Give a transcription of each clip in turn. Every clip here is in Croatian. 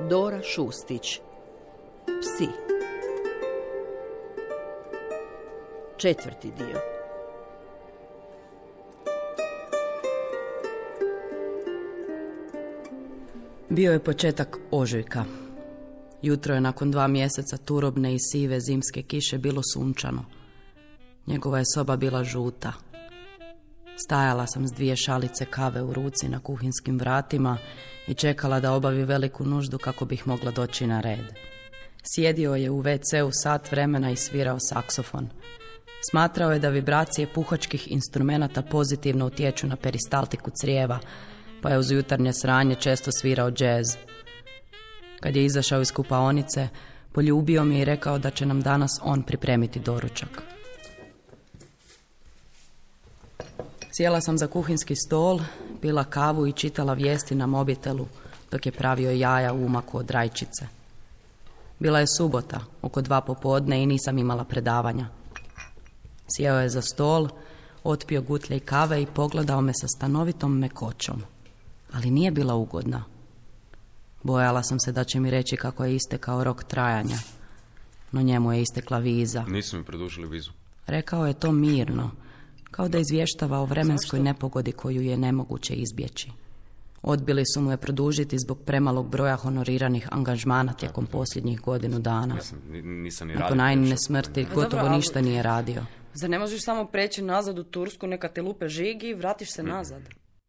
Dora Šustić Psi Četvrti dio Bio je početak ožujka. Jutro je nakon dva mjeseca turobne i sive zimske kiše bilo sunčano. Njegova je soba bila žuta. Stajala sam s dvije šalice kave u ruci na kuhinskim vratima i čekala da obavi veliku nuždu kako bih mogla doći na red. Sjedio je u WC-u sat vremena i svirao saksofon. Smatrao je da vibracije puhačkih instrumenata pozitivno utječu na peristaltiku crijeva, pa je uz jutarnje sranje često svirao džez. Kad je izašao iz kupaonice, poljubio mi je i rekao da će nam danas on pripremiti doručak. Sjela sam za kuhinski stol, pila kavu i čitala vijesti na mobitelu dok je pravio jaja u umaku od rajčice. Bila je subota, oko dva popodne i nisam imala predavanja. Sjeo je za stol, otpio gutlje i kave i pogledao me sa stanovitom mekoćom. Ali nije bila ugodna. Bojala sam se da će mi reći kako je istekao rok trajanja. No njemu je istekla viza. Nisu mi produžili vizu. Rekao je to mirno, kao da izvještava o vremenskoj nepogodi koju je nemoguće izbjeći. Odbili su mu je produžiti zbog premalog broja honoriranih angažmana tijekom posljednjih godinu dana. nisam ni Nakon najnine smrti gotovo ništa nije radio. Zar ne možeš samo preći nazad u Tursku, neka te lupe žigi i vratiš se nazad?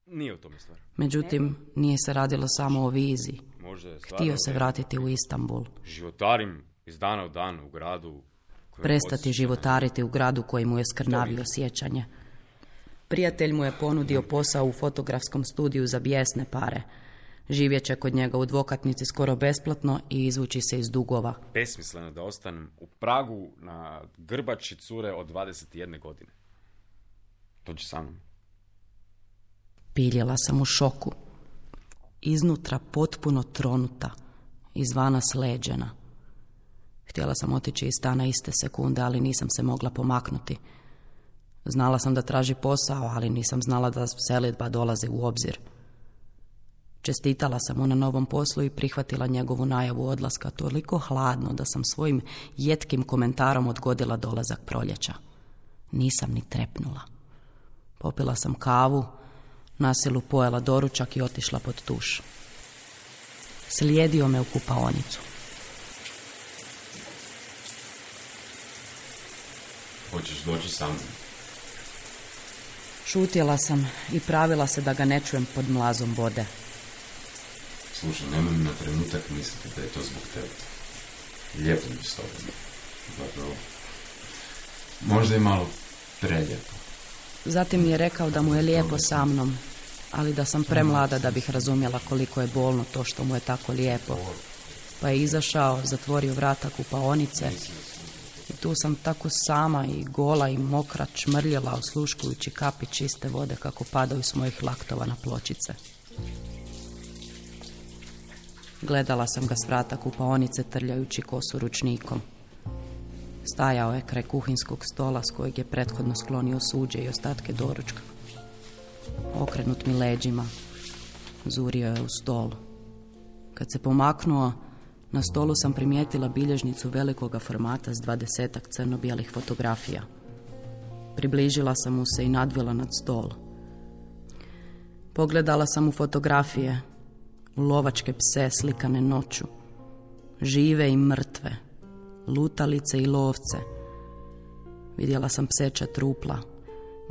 Nije u tome stvar. Međutim, nije se radilo samo o vizi. Htio se vratiti u Istanbul. Životarim iz dana u dan u gradu. Prestati životariti u gradu koji mu je skrnavio sjećanje. Prijatelj mu je ponudio posao u fotografskom studiju za bijesne pare. Živjet će kod njega u dvokatnici skoro besplatno i izvući se iz dugova. Besmisleno da ostanem u Pragu na grbači cure od 21 godine. Dođi sa mnom. Piljela sam u šoku. Iznutra potpuno tronuta, izvana sleđena. Htjela sam otići iz stana iste sekunde, ali nisam se mogla pomaknuti. Znala sam da traži posao, ali nisam znala da selidba dolazi u obzir. Čestitala sam mu na novom poslu i prihvatila njegovu najavu odlaska toliko hladno da sam svojim jetkim komentarom odgodila dolazak proljeća. Nisam ni trepnula. Popila sam kavu, nasilu pojela doručak i otišla pod tuš. Slijedio me u kupaonicu. Hoćeš doći sa mnom? Šutjela sam i pravila se da ga ne čujem pod mlazom vode. Slušaj, nemoj mi na trenutak misliti da je to zbog tebe. Lijepo mi s tobom. Zapravo, možda i malo preljepo. Zatim mi je rekao da mu je lijepo sa mnom, ali da sam premlada da bih razumjela koliko je bolno to što mu je tako lijepo. Pa je izašao, zatvorio vrata kupaonice tu sam tako sama i gola i mokra čmrljela osluškujući kapi čiste vode kako padaju s mojih laktova na pločice. Gledala sam ga s vrata kupaonice trljajući kosu ručnikom. Stajao je kraj kuhinskog stola s kojeg je prethodno sklonio suđe i ostatke doručka. Okrenut mi leđima, zurio je u stol. Kad se pomaknuo, na stolu sam primijetila bilježnicu velikoga formata s dvadesetak crno-bijelih fotografija. Približila sam mu se i nadvila nad stol. Pogledala sam u fotografije, u lovačke pse slikane noću, žive i mrtve, lutalice i lovce. Vidjela sam pseća trupla,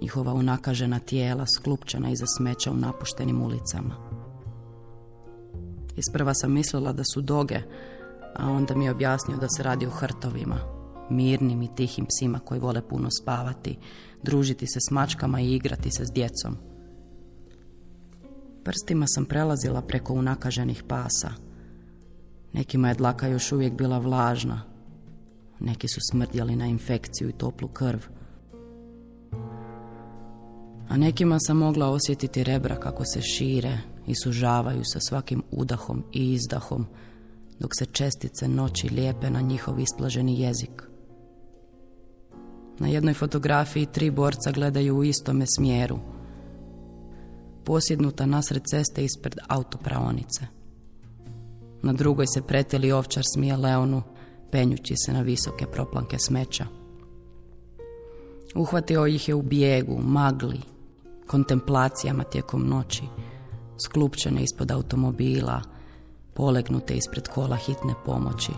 njihova unakažena tijela sklupčana iza smeća u napuštenim ulicama. Isprva sam mislila da su doge, a onda mi je objasnio da se radi o hrtovima, mirnim i tihim psima koji vole puno spavati, družiti se s mačkama i igrati se s djecom. Prstima sam prelazila preko unakaženih pasa. Nekima je dlaka još uvijek bila vlažna. Neki su smrdjeli na infekciju i toplu krv. A nekima sam mogla osjetiti rebra kako se šire i sužavaju sa svakim udahom i izdahom, dok se čestice noći lijepe na njihov isplaženi jezik. Na jednoj fotografiji tri borca gledaju u istome smjeru. Posjednuta nasred ceste ispred autopraonice. Na drugoj se pretili ovčar smije Leonu, penjući se na visoke proplanke smeća. Uhvatio ih je u bijegu, magli, kontemplacijama tijekom noći, sklupčene ispod automobila, polegnute ispred kola hitne pomoći,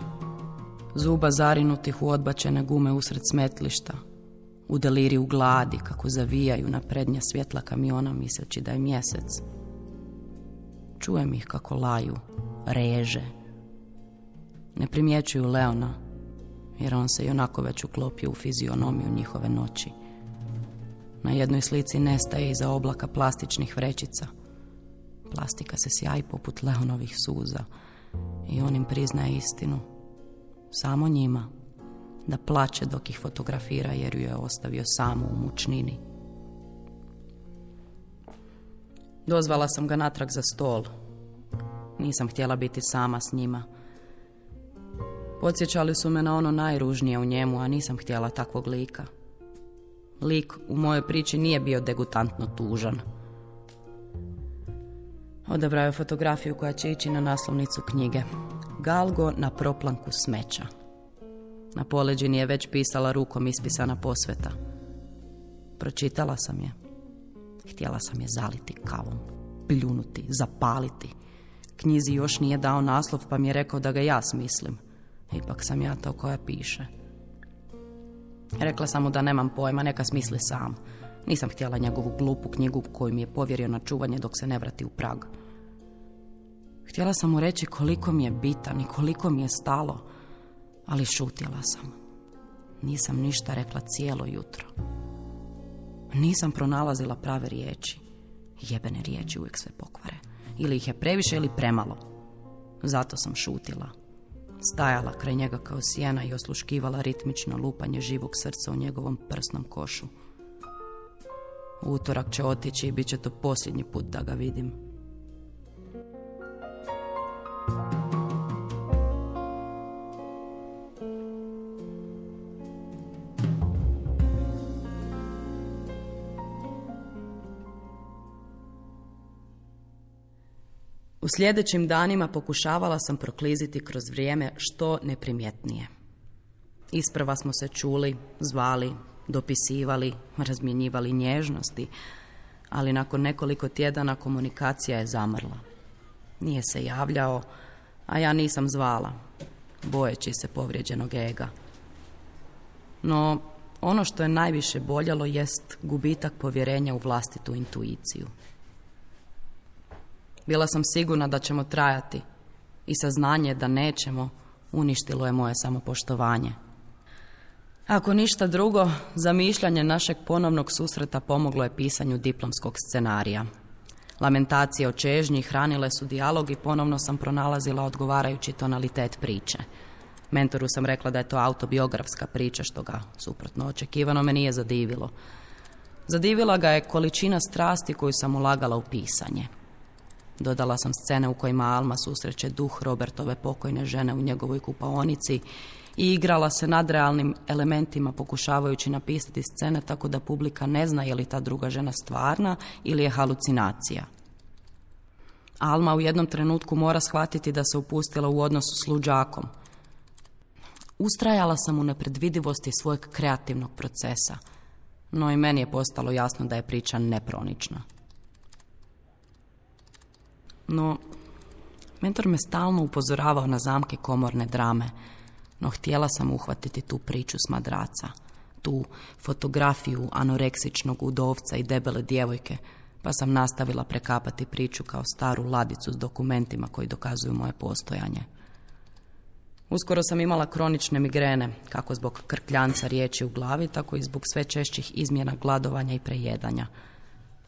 zuba zarinutih u odbačene gume usred smetlišta, u deliriju gladi kako zavijaju na prednja svjetla kamiona misleći da je mjesec. Čujem ih kako laju, reže. Ne primjećuju Leona, jer on se i onako već uklopio u fizionomiju njihove noći. Na jednoj slici nestaje iza oblaka plastičnih vrećica. Plastika se sjaji poput Leonovih suza i on im priznaje istinu. Samo njima. Da plaće dok ih fotografira jer ju je ostavio samu u mučnini. Dozvala sam ga natrag za stol. Nisam htjela biti sama s njima. Podsjećali su me na ono najružnije u njemu, a nisam htjela takvog lika. Lik u mojoj priči nije bio degutantno tužan. Odabrao je fotografiju koja će ići na naslovnicu knjige. Galgo na proplanku smeća. Na poleđini je već pisala rukom ispisana posveta. Pročitala sam je. Htjela sam je zaliti kavom, pljunuti, zapaliti. Knjizi još nije dao naslov pa mi je rekao da ga ja smislim. Ipak sam ja to koja piše. Rekla sam mu da nemam pojma, neka smisli sam. Nisam htjela njegovu glupu knjigu koju mi je povjerio na čuvanje dok se ne vrati u Prag. Htjela sam mu reći koliko mi je bitan i koliko mi je stalo, ali šutjela sam. Nisam ništa rekla cijelo jutro. Nisam pronalazila prave riječi. Jebene riječi uvijek sve pokvare. Ili ih je previše ili premalo. Zato sam šutila. Stajala kraj njega kao sjena i osluškivala ritmično lupanje živog srca u njegovom prsnom košu. Utorak će otići i bit će to posljednji put da ga vidim. U sljedećim danima pokušavala sam prokliziti kroz vrijeme što neprimjetnije. Isprva smo se čuli, zvali, dopisivali, razmjenjivali nježnosti, ali nakon nekoliko tjedana komunikacija je zamrla. Nije se javljao, a ja nisam zvala, bojeći se povrijeđenog ega. No, ono što je najviše boljalo jest gubitak povjerenja u vlastitu intuiciju. Bila sam sigurna da ćemo trajati i saznanje da nećemo uništilo je moje samopoštovanje. Ako ništa drugo, zamišljanje našeg ponovnog susreta pomoglo je pisanju diplomskog scenarija. Lamentacije o čežnji hranile su dijalog i ponovno sam pronalazila odgovarajući tonalitet priče. Mentoru sam rekla da je to autobiografska priča, što ga, suprotno očekivano, me nije zadivilo. Zadivila ga je količina strasti koju sam ulagala u pisanje. Dodala sam scene u kojima Alma susreće duh Robertove pokojne žene u njegovoj kupaonici i igrala se nadrealnim elementima pokušavajući napisati scene tako da publika ne zna je li ta druga žena stvarna ili je halucinacija. Alma u jednom trenutku mora shvatiti da se upustila u odnosu s luđakom. Ustrajala sam u nepredvidivosti svojeg kreativnog procesa, no i meni je postalo jasno da je priča nepronična. No, mentor me stalno upozoravao na zamke komorne drame, no htjela sam uhvatiti tu priču s madraca, tu fotografiju anoreksičnog udovca i debele djevojke, pa sam nastavila prekapati priču kao staru ladicu s dokumentima koji dokazuju moje postojanje. Uskoro sam imala kronične migrene, kako zbog krkljanca riječi u glavi, tako i zbog sve češćih izmjena gladovanja i prejedanja.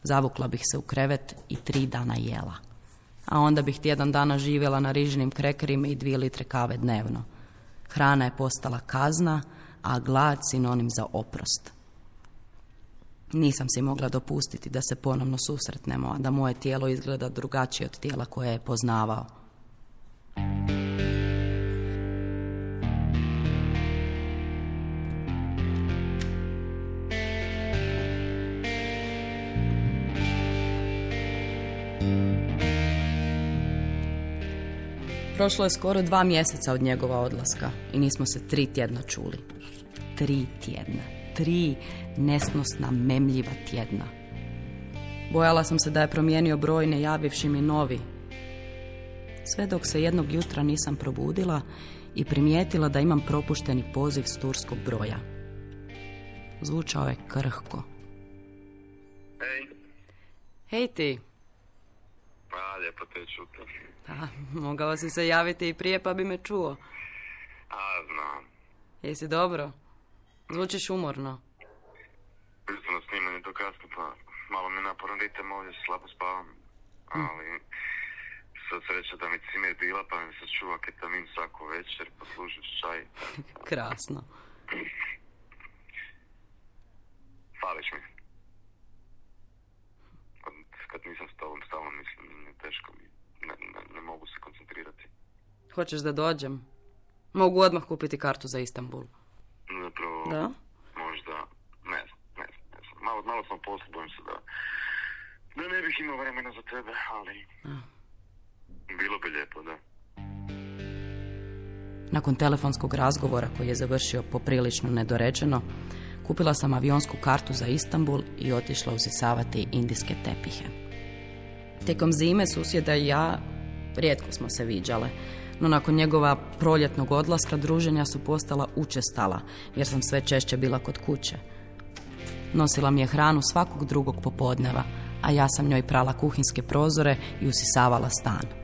Zavukla bih se u krevet i tri dana jela a onda bih tjedan dana živjela na rižnim krekerima i dvije litre kave dnevno. Hrana je postala kazna, a glad sinonim za oprost. Nisam si mogla dopustiti da se ponovno susretnemo, a da moje tijelo izgleda drugačije od tijela koje je poznavao. Prošlo je skoro dva mjeseca od njegova odlaska i nismo se tri tjedna čuli. Tri tjedna. Tri nesnosna, memljiva tjedna. Bojala sam se da je promijenio broj ne javivši mi novi. Sve dok se jednog jutra nisam probudila i primijetila da imam propušteni poziv s turskog broja. Zvučao je krhko. Ej, Hej ti, a lijepo te čuti. Pa, mogao si se javiti i prije pa bi me čuo. A, znam. Jesi dobro? Zvučiš umorno. Smo na snimanju do kasno, pa malo mi naporan ritam ovdje, slabo spavam. Ali, sad sreća da mi cimer bila, pa mi se čuva ketamin svaku večer, poslužiš čaj. Krasno. Fališ mi. Kad, nisam s tobom, stalno mislim, ne, teško mi. Ne, ne, ne mogu se koncentrirati. Hoćeš da dođem? Mogu odmah kupiti kartu za Istanbul. Zapravo, Da? možda, ne znam, ne znam, ne znam. Malo, malo sam poslu, bojim se da, da ne bih imao vremena za tebe, ali bilo bi lijepo, da. Nakon telefonskog razgovora koji je završio poprilično nedorečeno, kupila sam avionsku kartu za Istanbul i otišla usisavati indijske tepihe. Tijekom zime susjeda i ja rijetko smo se viđale, no nakon njegova proljetnog odlaska druženja su postala učestala, jer sam sve češće bila kod kuće. Nosila mi je hranu svakog drugog popodneva, a ja sam njoj prala kuhinske prozore i usisavala stan.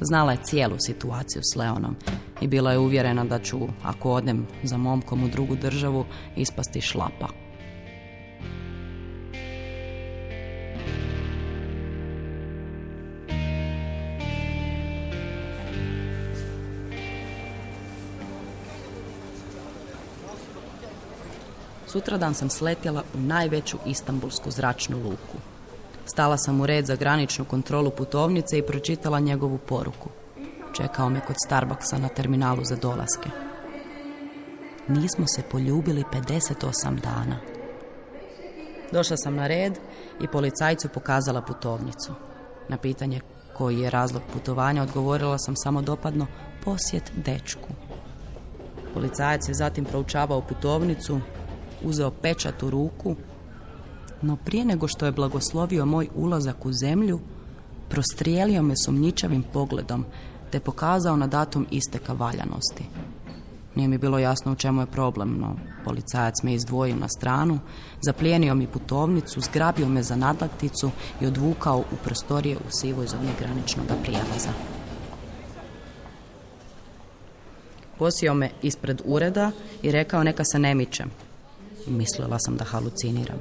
Znala je cijelu situaciju s Leonom i bila je uvjerena da ću, ako odem za momkom u drugu državu, ispasti šlapa. Sutradan sam sletjela u najveću istambulsku zračnu luku. Stala sam u red za graničnu kontrolu putovnice i pročitala njegovu poruku. Čekao me kod Starbucksa na terminalu za dolaske. Nismo se poljubili 58 dana. Došla sam na red i policajcu pokazala putovnicu. Na pitanje koji je razlog putovanja odgovorila sam samo dopadno posjet dečku. Policajac je zatim proučavao putovnicu, uzeo pečat u ruku no prije nego što je blagoslovio moj ulazak u zemlju, prostrijelio me sumnjičavim pogledom te pokazao na datum isteka valjanosti. Nije mi bilo jasno u čemu je problem, no policajac me izdvojio na stranu, zaplijenio mi putovnicu, zgrabio me za nadlakticu i odvukao u prostorije u sivoj zoni graničnog prijelaza. Posio me ispred ureda i rekao neka se ne mičem. Mislila sam da haluciniram.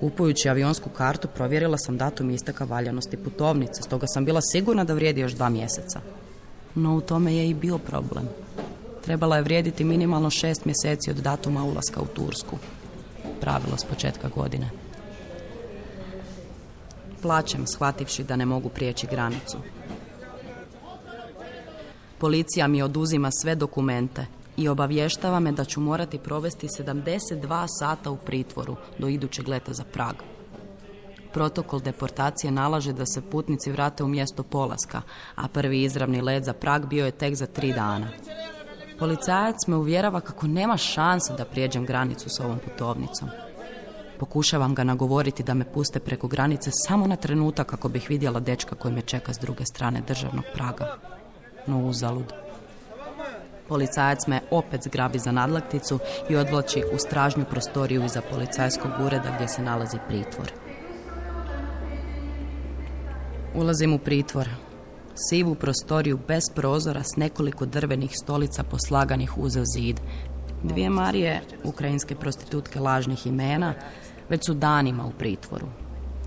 Kupujući avionsku kartu provjerila sam datum isteka valjanosti putovnice, stoga sam bila sigurna da vrijedi još dva mjeseca. No u tome je i bio problem. Trebala je vrijediti minimalno šest mjeseci od datuma ulaska u Tursku. Pravilo s početka godine. Plaćem, shvativši da ne mogu prijeći granicu. Policija mi oduzima sve dokumente i obavještava me da ću morati provesti 72 sata u pritvoru do idućeg leta za Prag. Protokol deportacije nalaže da se putnici vrate u mjesto polaska, a prvi izravni let za Prag bio je tek za tri dana. Policajac me uvjerava kako nema šanse da prijeđem granicu s ovom putovnicom. Pokušavam ga nagovoriti da me puste preko granice samo na trenutak kako bih vidjela dečka koji me čeka s druge strane državnog praga. No uzalud. Policajac me opet zgrabi za nadlakticu i odvlači u stražnju prostoriju iza policajskog ureda gdje se nalazi pritvor. Ulazim u pritvor. Sivu prostoriju bez prozora s nekoliko drvenih stolica poslaganih uza zid. Dvije Marije, ukrajinske prostitutke lažnih imena, već su danima u pritvoru.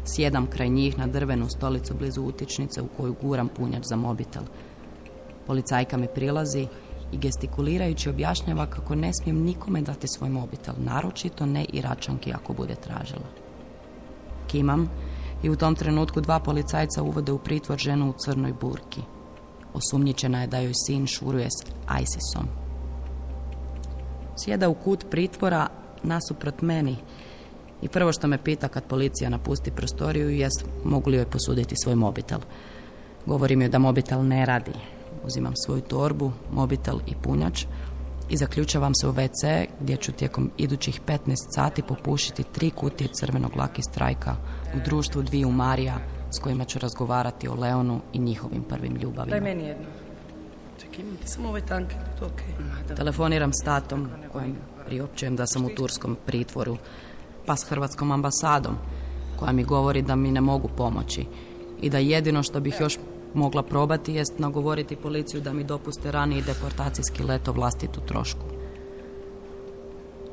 Sjedam kraj njih na drvenu stolicu blizu utičnice u koju guram punjač za mobitel. Policajka mi prilazi i gestikulirajući objašnjava kako ne smijem nikome dati svoj mobitel, naročito ne i račanki ako bude tražila. Kimam i u tom trenutku dva policajca uvode u pritvor ženu u crnoj burki. Osumnjičena je da joj sin šuruje s ISISom. Sjeda u kut pritvora nasuprot meni i prvo što me pita kad policija napusti prostoriju jest mogu li joj posuditi svoj mobitel. Govorim joj da mobitel ne radi. Uzimam svoju torbu, mobitel i punjač i zaključavam se u WC gdje ću tijekom idućih 15 sati popušiti tri kutije crvenog laki strajka u društvu dviju Marija s kojima ću razgovarati o Leonu i njihovim prvim ljubavima. Daj meni jedno. Čekaj, ti samo ove tanke, to okej. Telefoniram s tatom kojem priopćujem da sam u turskom pritvoru, pa s hrvatskom ambasadom koja mi govori da mi ne mogu pomoći i da jedino što bih još mogla probati jest nagovoriti policiju da mi dopuste raniji deportacijski let o vlastitu trošku.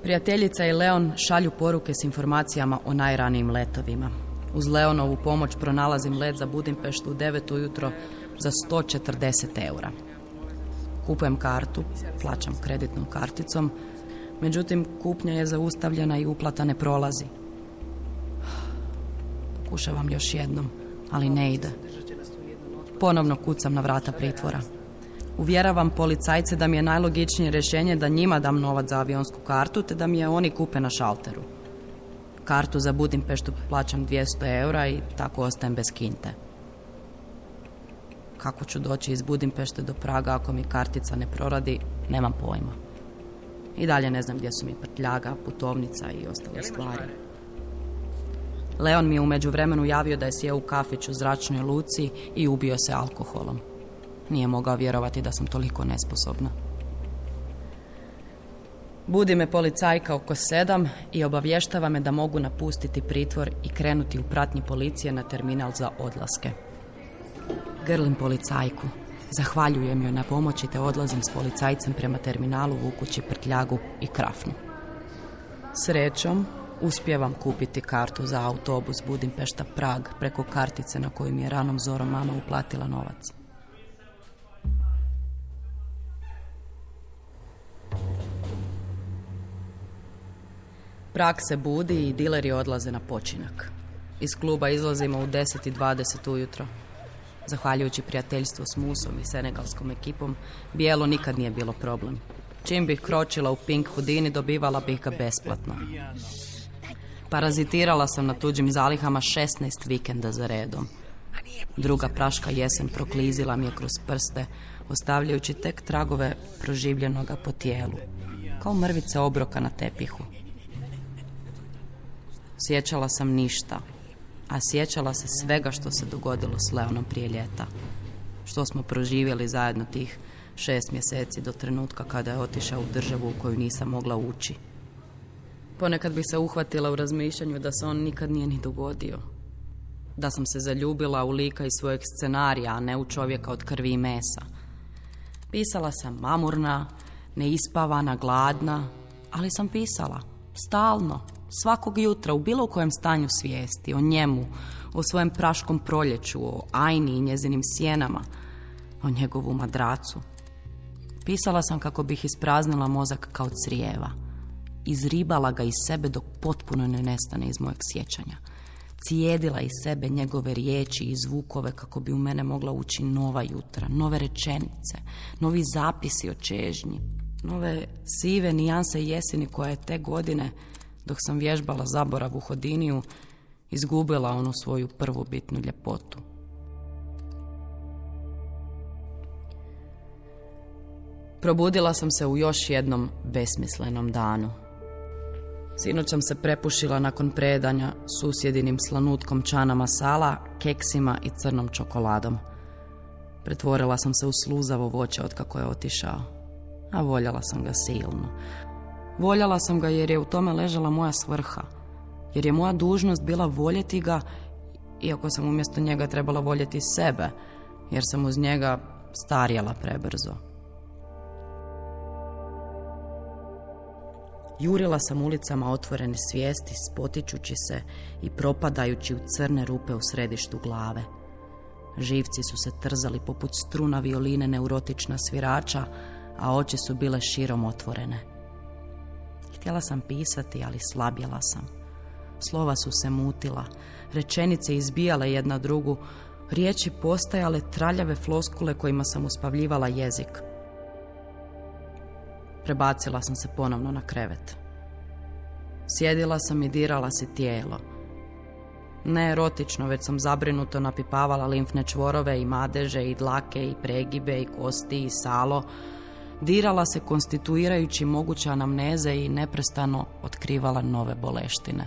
Prijateljica i Leon šalju poruke s informacijama o najranijim letovima. Uz Leonovu pomoć pronalazim let za Budimpeštu u 9 ujutro za 140 eura. Kupujem kartu, plaćam kreditnom karticom, međutim kupnja je zaustavljena i uplata ne prolazi. Pokušavam još jednom, ali ne ide. Ponovno kucam na vrata pritvora. Uvjeravam policajce da mi je najlogičnije rješenje da njima dam novac za avionsku kartu te da mi je oni kupe na šalteru. Kartu za Budimpeštu plaćam 200 eura i tako ostajem bez kinte. Kako ću doći iz Budimpešte do Praga ako mi kartica ne proradi, nemam pojma. I dalje ne znam gdje su mi prtljaga, putovnica i ostale stvari. Leon mi je u međuvremenu javio da je sjeo u kafić u zračnoj luci i ubio se alkoholom. Nije mogao vjerovati da sam toliko nesposobna. Budi me policajka oko sedam i obavještava me da mogu napustiti pritvor i krenuti u pratnji policije na terminal za odlaske. Grlim policajku. Zahvaljujem joj na pomoći te odlazim s policajcem prema terminalu vukući prtljagu i krafnu. Srećom, uspijevam kupiti kartu za autobus Budimpešta Prag preko kartice na koju mi je ranom zorom mama uplatila novac. Prag se budi i dileri odlaze na počinak. Iz kluba izlazimo u 10.20 ujutro. Zahvaljujući prijateljstvu s Musom i senegalskom ekipom, bijelo nikad nije bilo problem. Čim bih kročila u pink hudini, dobivala bih ga besplatno. Parazitirala sam na tuđim zalihama 16 vikenda za redom. Druga praška jesen proklizila mi je kroz prste, ostavljajući tek tragove proživljenoga po tijelu, kao mrvice obroka na tepihu. Sjećala sam ništa, a sjećala se svega što se dogodilo s Leonom prije ljeta. Što smo proživjeli zajedno tih šest mjeseci do trenutka kada je otišao u državu u koju nisam mogla ući. Ponekad bi se uhvatila u razmišljanju da se on nikad nije ni dogodio. Da sam se zaljubila u lika iz svojeg scenarija, a ne u čovjeka od krvi i mesa. Pisala sam mamurna, neispavana, gladna, ali sam pisala. Stalno, svakog jutra, u bilo kojem stanju svijesti, o njemu, o svojem praškom proljeću, o Ajni i njezinim sjenama, o njegovu madracu. Pisala sam kako bih ispraznila mozak kao crijeva. Izribala ga iz sebe dok potpuno ne nestane iz mojeg sjećanja. Cijedila iz sebe njegove riječi i zvukove kako bi u mene mogla ući nova jutra, nove rečenice, novi zapisi o čežnji, nove sive nijanse jeseni koja je te godine, dok sam vježbala zaborav u hodiniju, izgubila onu svoju prvu bitnu ljepotu. Probudila sam se u još jednom besmislenom danu. Sinoć sam se prepušila nakon predanja susjedinim slanutkom čana masala, keksima i crnom čokoladom. Pretvorila sam se u sluzavo voće od kako je otišao. A voljela sam ga silno. Voljela sam ga jer je u tome ležala moja svrha. Jer je moja dužnost bila voljeti ga, iako sam umjesto njega trebala voljeti sebe, jer sam uz njega starjela prebrzo. Jurila sam ulicama otvorene svijesti, spotičući se i propadajući u crne rupe u središtu glave. Živci su se trzali poput struna violine neurotična svirača, a oči su bile širom otvorene. Htjela sam pisati, ali slabjela sam. Slova su se mutila, rečenice izbijale jedna drugu, riječi postajale traljave floskule kojima sam uspavljivala jezik. Prebacila sam se ponovno na krevet. Sjedila sam i dirala si tijelo. Ne erotično, već sam zabrinuto napipavala limfne čvorove i madeže i dlake i pregibe i kosti i salo. Dirala se konstituirajući moguće anamneze i neprestano otkrivala nove boleštine.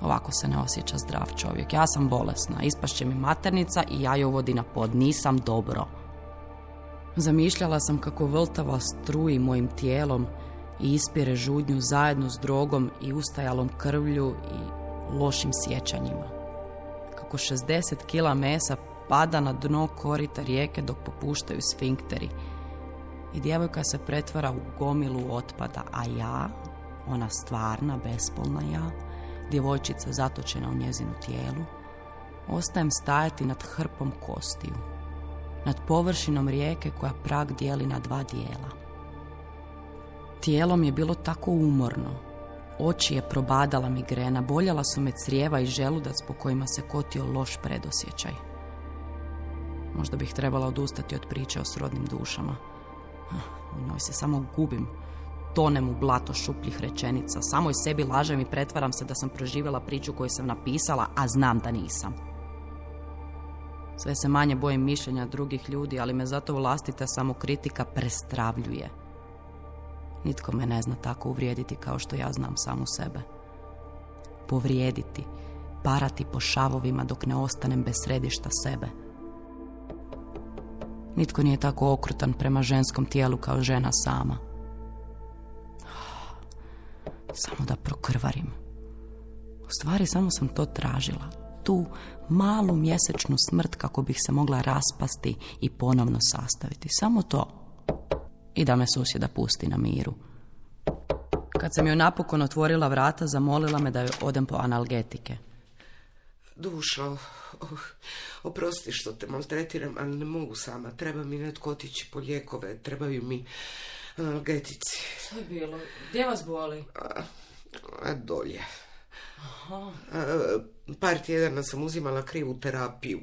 Ovako se ne osjeća zdrav čovjek. Ja sam bolesna, ispašće mi maternica i ja ju vodi na pod. Nisam dobro. Zamišljala sam kako vrtava struji mojim tijelom i ispire žudnju zajedno s drogom i ustajalom krvlju i lošim sjećanjima. Kako 60 kila mesa pada na dno korita rijeke dok popuštaju sfinkteri i djevojka se pretvara u gomilu otpada, a ja, ona stvarna, bespolna ja, djevojčica zatočena u njezinu tijelu, ostajem stajati nad hrpom kostiju, nad površinom rijeke koja prag dijeli na dva dijela. Tijelom je bilo tako umorno, oči je probadala migrena, boljala su me crijeva i želudac po kojima se kotio loš predosjećaj. Možda bih trebala odustati od priče o srodnim dušama. U njoj se samo gubim, tonem u blato šupljih rečenica. Samo i sebi lažem i pretvaram se da sam proživjela priču koju sam napisala, a znam da nisam. Sve se manje bojim mišljenja drugih ljudi, ali me zato vlastita samokritika prestravljuje. Nitko me ne zna tako uvrijediti kao što ja znam samu sebe. Povrijediti, parati po šavovima dok ne ostanem bez središta sebe. Nitko nije tako okrutan prema ženskom tijelu kao žena sama. Samo da prokrvarim. U stvari samo sam to tražila. Tu malu mjesečnu smrt kako bih se mogla raspasti i ponovno sastaviti. Samo to. I da me susjeda pusti na miru. Kad sam joj napokon otvorila vrata, zamolila me da joj odem po analgetike. Dušo, oprosti što te maltretiram, ali ne mogu sama. Treba mi netko otići po lijekove, trebaju mi analgetici. Što je bilo? Gdje vas boli? A, dolje. Par tjedana sam uzimala krivu terapiju.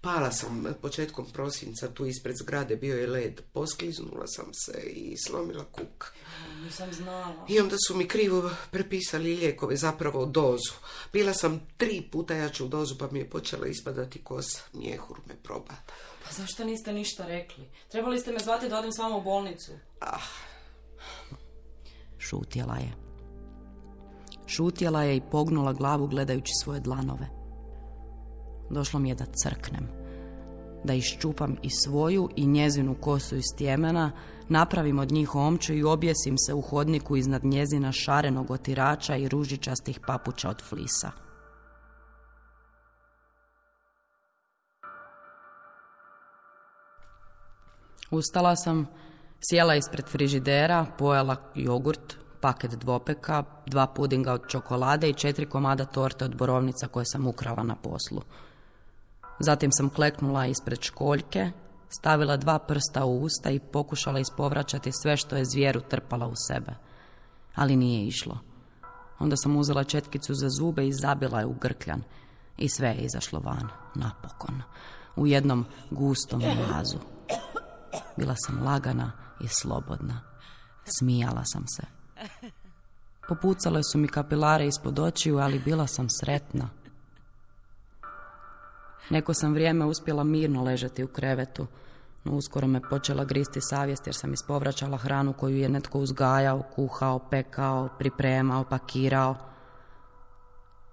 Pala sam početkom prosinca tu ispred zgrade, bio je led. Poskliznula sam se i slomila kuk. Nisam znala. I onda su mi krivo prepisali lijekove, zapravo dozu. Bila sam tri puta jaču dozu pa mi je počela ispadati kosa. Mjehur me probata. Pa zašto niste ništa rekli? Trebali ste me zvati da odem s vama u bolnicu. Ah, Šutjela je. Šutjela je i pognula glavu gledajući svoje dlanove. Došlo mi je da crknem. Da iščupam i svoju i njezinu kosu iz tjemena, napravim od njih omču i objesim se u hodniku iznad njezina šarenog otirača i ružičastih papuča od flisa. Ustala sam, sjela ispred frižidera, pojela jogurt, paket dvopeka, dva pudinga od čokolade i četiri komada torte od borovnica koje sam ukrala na poslu. Zatim sam kleknula ispred školjke, stavila dva prsta u usta i pokušala ispovraćati sve što je zvijeru trpala u sebe. Ali nije išlo. Onda sam uzela četkicu za zube i zabila je u grkljan. I sve je izašlo van, napokon. U jednom gustom mrazu. Bila sam lagana i slobodna. Smijala sam se. Popucale su mi kapilare ispod očiju, ali bila sam sretna. Neko sam vrijeme uspjela mirno ležati u krevetu, no uskoro me počela gristi savjest jer sam ispovraćala hranu koju je netko uzgajao, kuhao, pekao, pripremao, pakirao.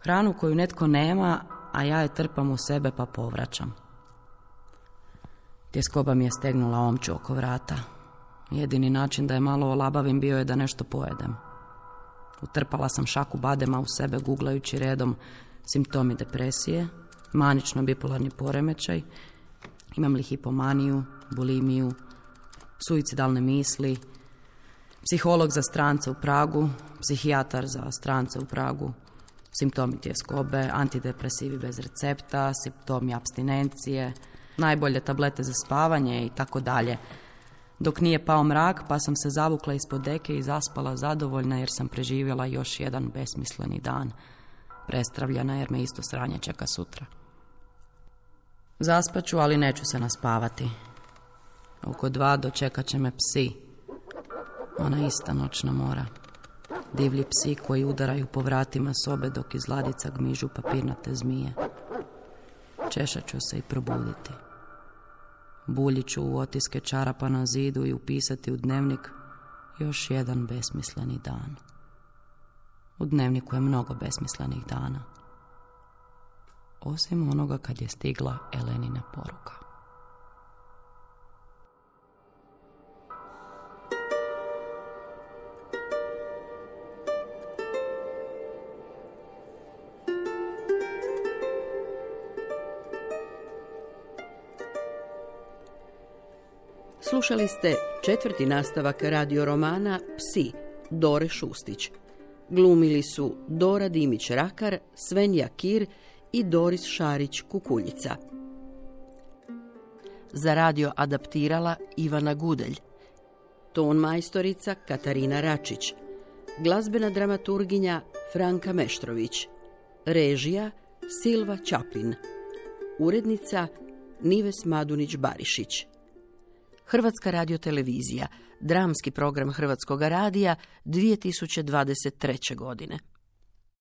Hranu koju netko nema, a ja je trpam u sebe pa povraćam. Tjeskoba mi je stegnula omču oko vrata. Jedini način da je malo olabavim bio je da nešto pojedem. Utrpala sam šaku badema u sebe guglajući redom simptomi depresije, manično bipolarni poremećaj, imam li hipomaniju, bulimiju, suicidalne misli, psiholog za strance u Pragu, psihijatar za strance u Pragu, simptomi tjeskobe, antidepresivi bez recepta, simptomi abstinencije, najbolje tablete za spavanje i tako dalje. Dok nije pao mrak, pa sam se zavukla ispod deke i zaspala zadovoljna jer sam preživjela još jedan besmisleni dan. Prestravljena jer me isto sranje čeka sutra. Zaspaću, ali neću se naspavati. Oko dva dočekat će me psi. Ona ista noćna mora. Divlji psi koji udaraju po vratima sobe dok iz ladica gmižu papirnate zmije. Češat ću se i probuditi. Buljit ću u otiske čarapa na zidu i upisati u dnevnik još jedan besmisleni dan. U dnevniku je mnogo besmislenih dana. Osim onoga kad je stigla Elenina poruka. Slušali ste četvrti nastavak radio romana Psi, Dore Šustić. Glumili su Dora Dimić-Rakar, Svenja Kir i Doris Šarić-Kukuljica. Za radio adaptirala Ivana Gudelj. Ton majstorica Katarina Račić. Glazbena dramaturginja Franka Meštrović. Režija Silva Čapin. Urednica Nives Madunić-Barišić. Hrvatska radiotelevizija, dramski program Hrvatskog radija 2023. godine.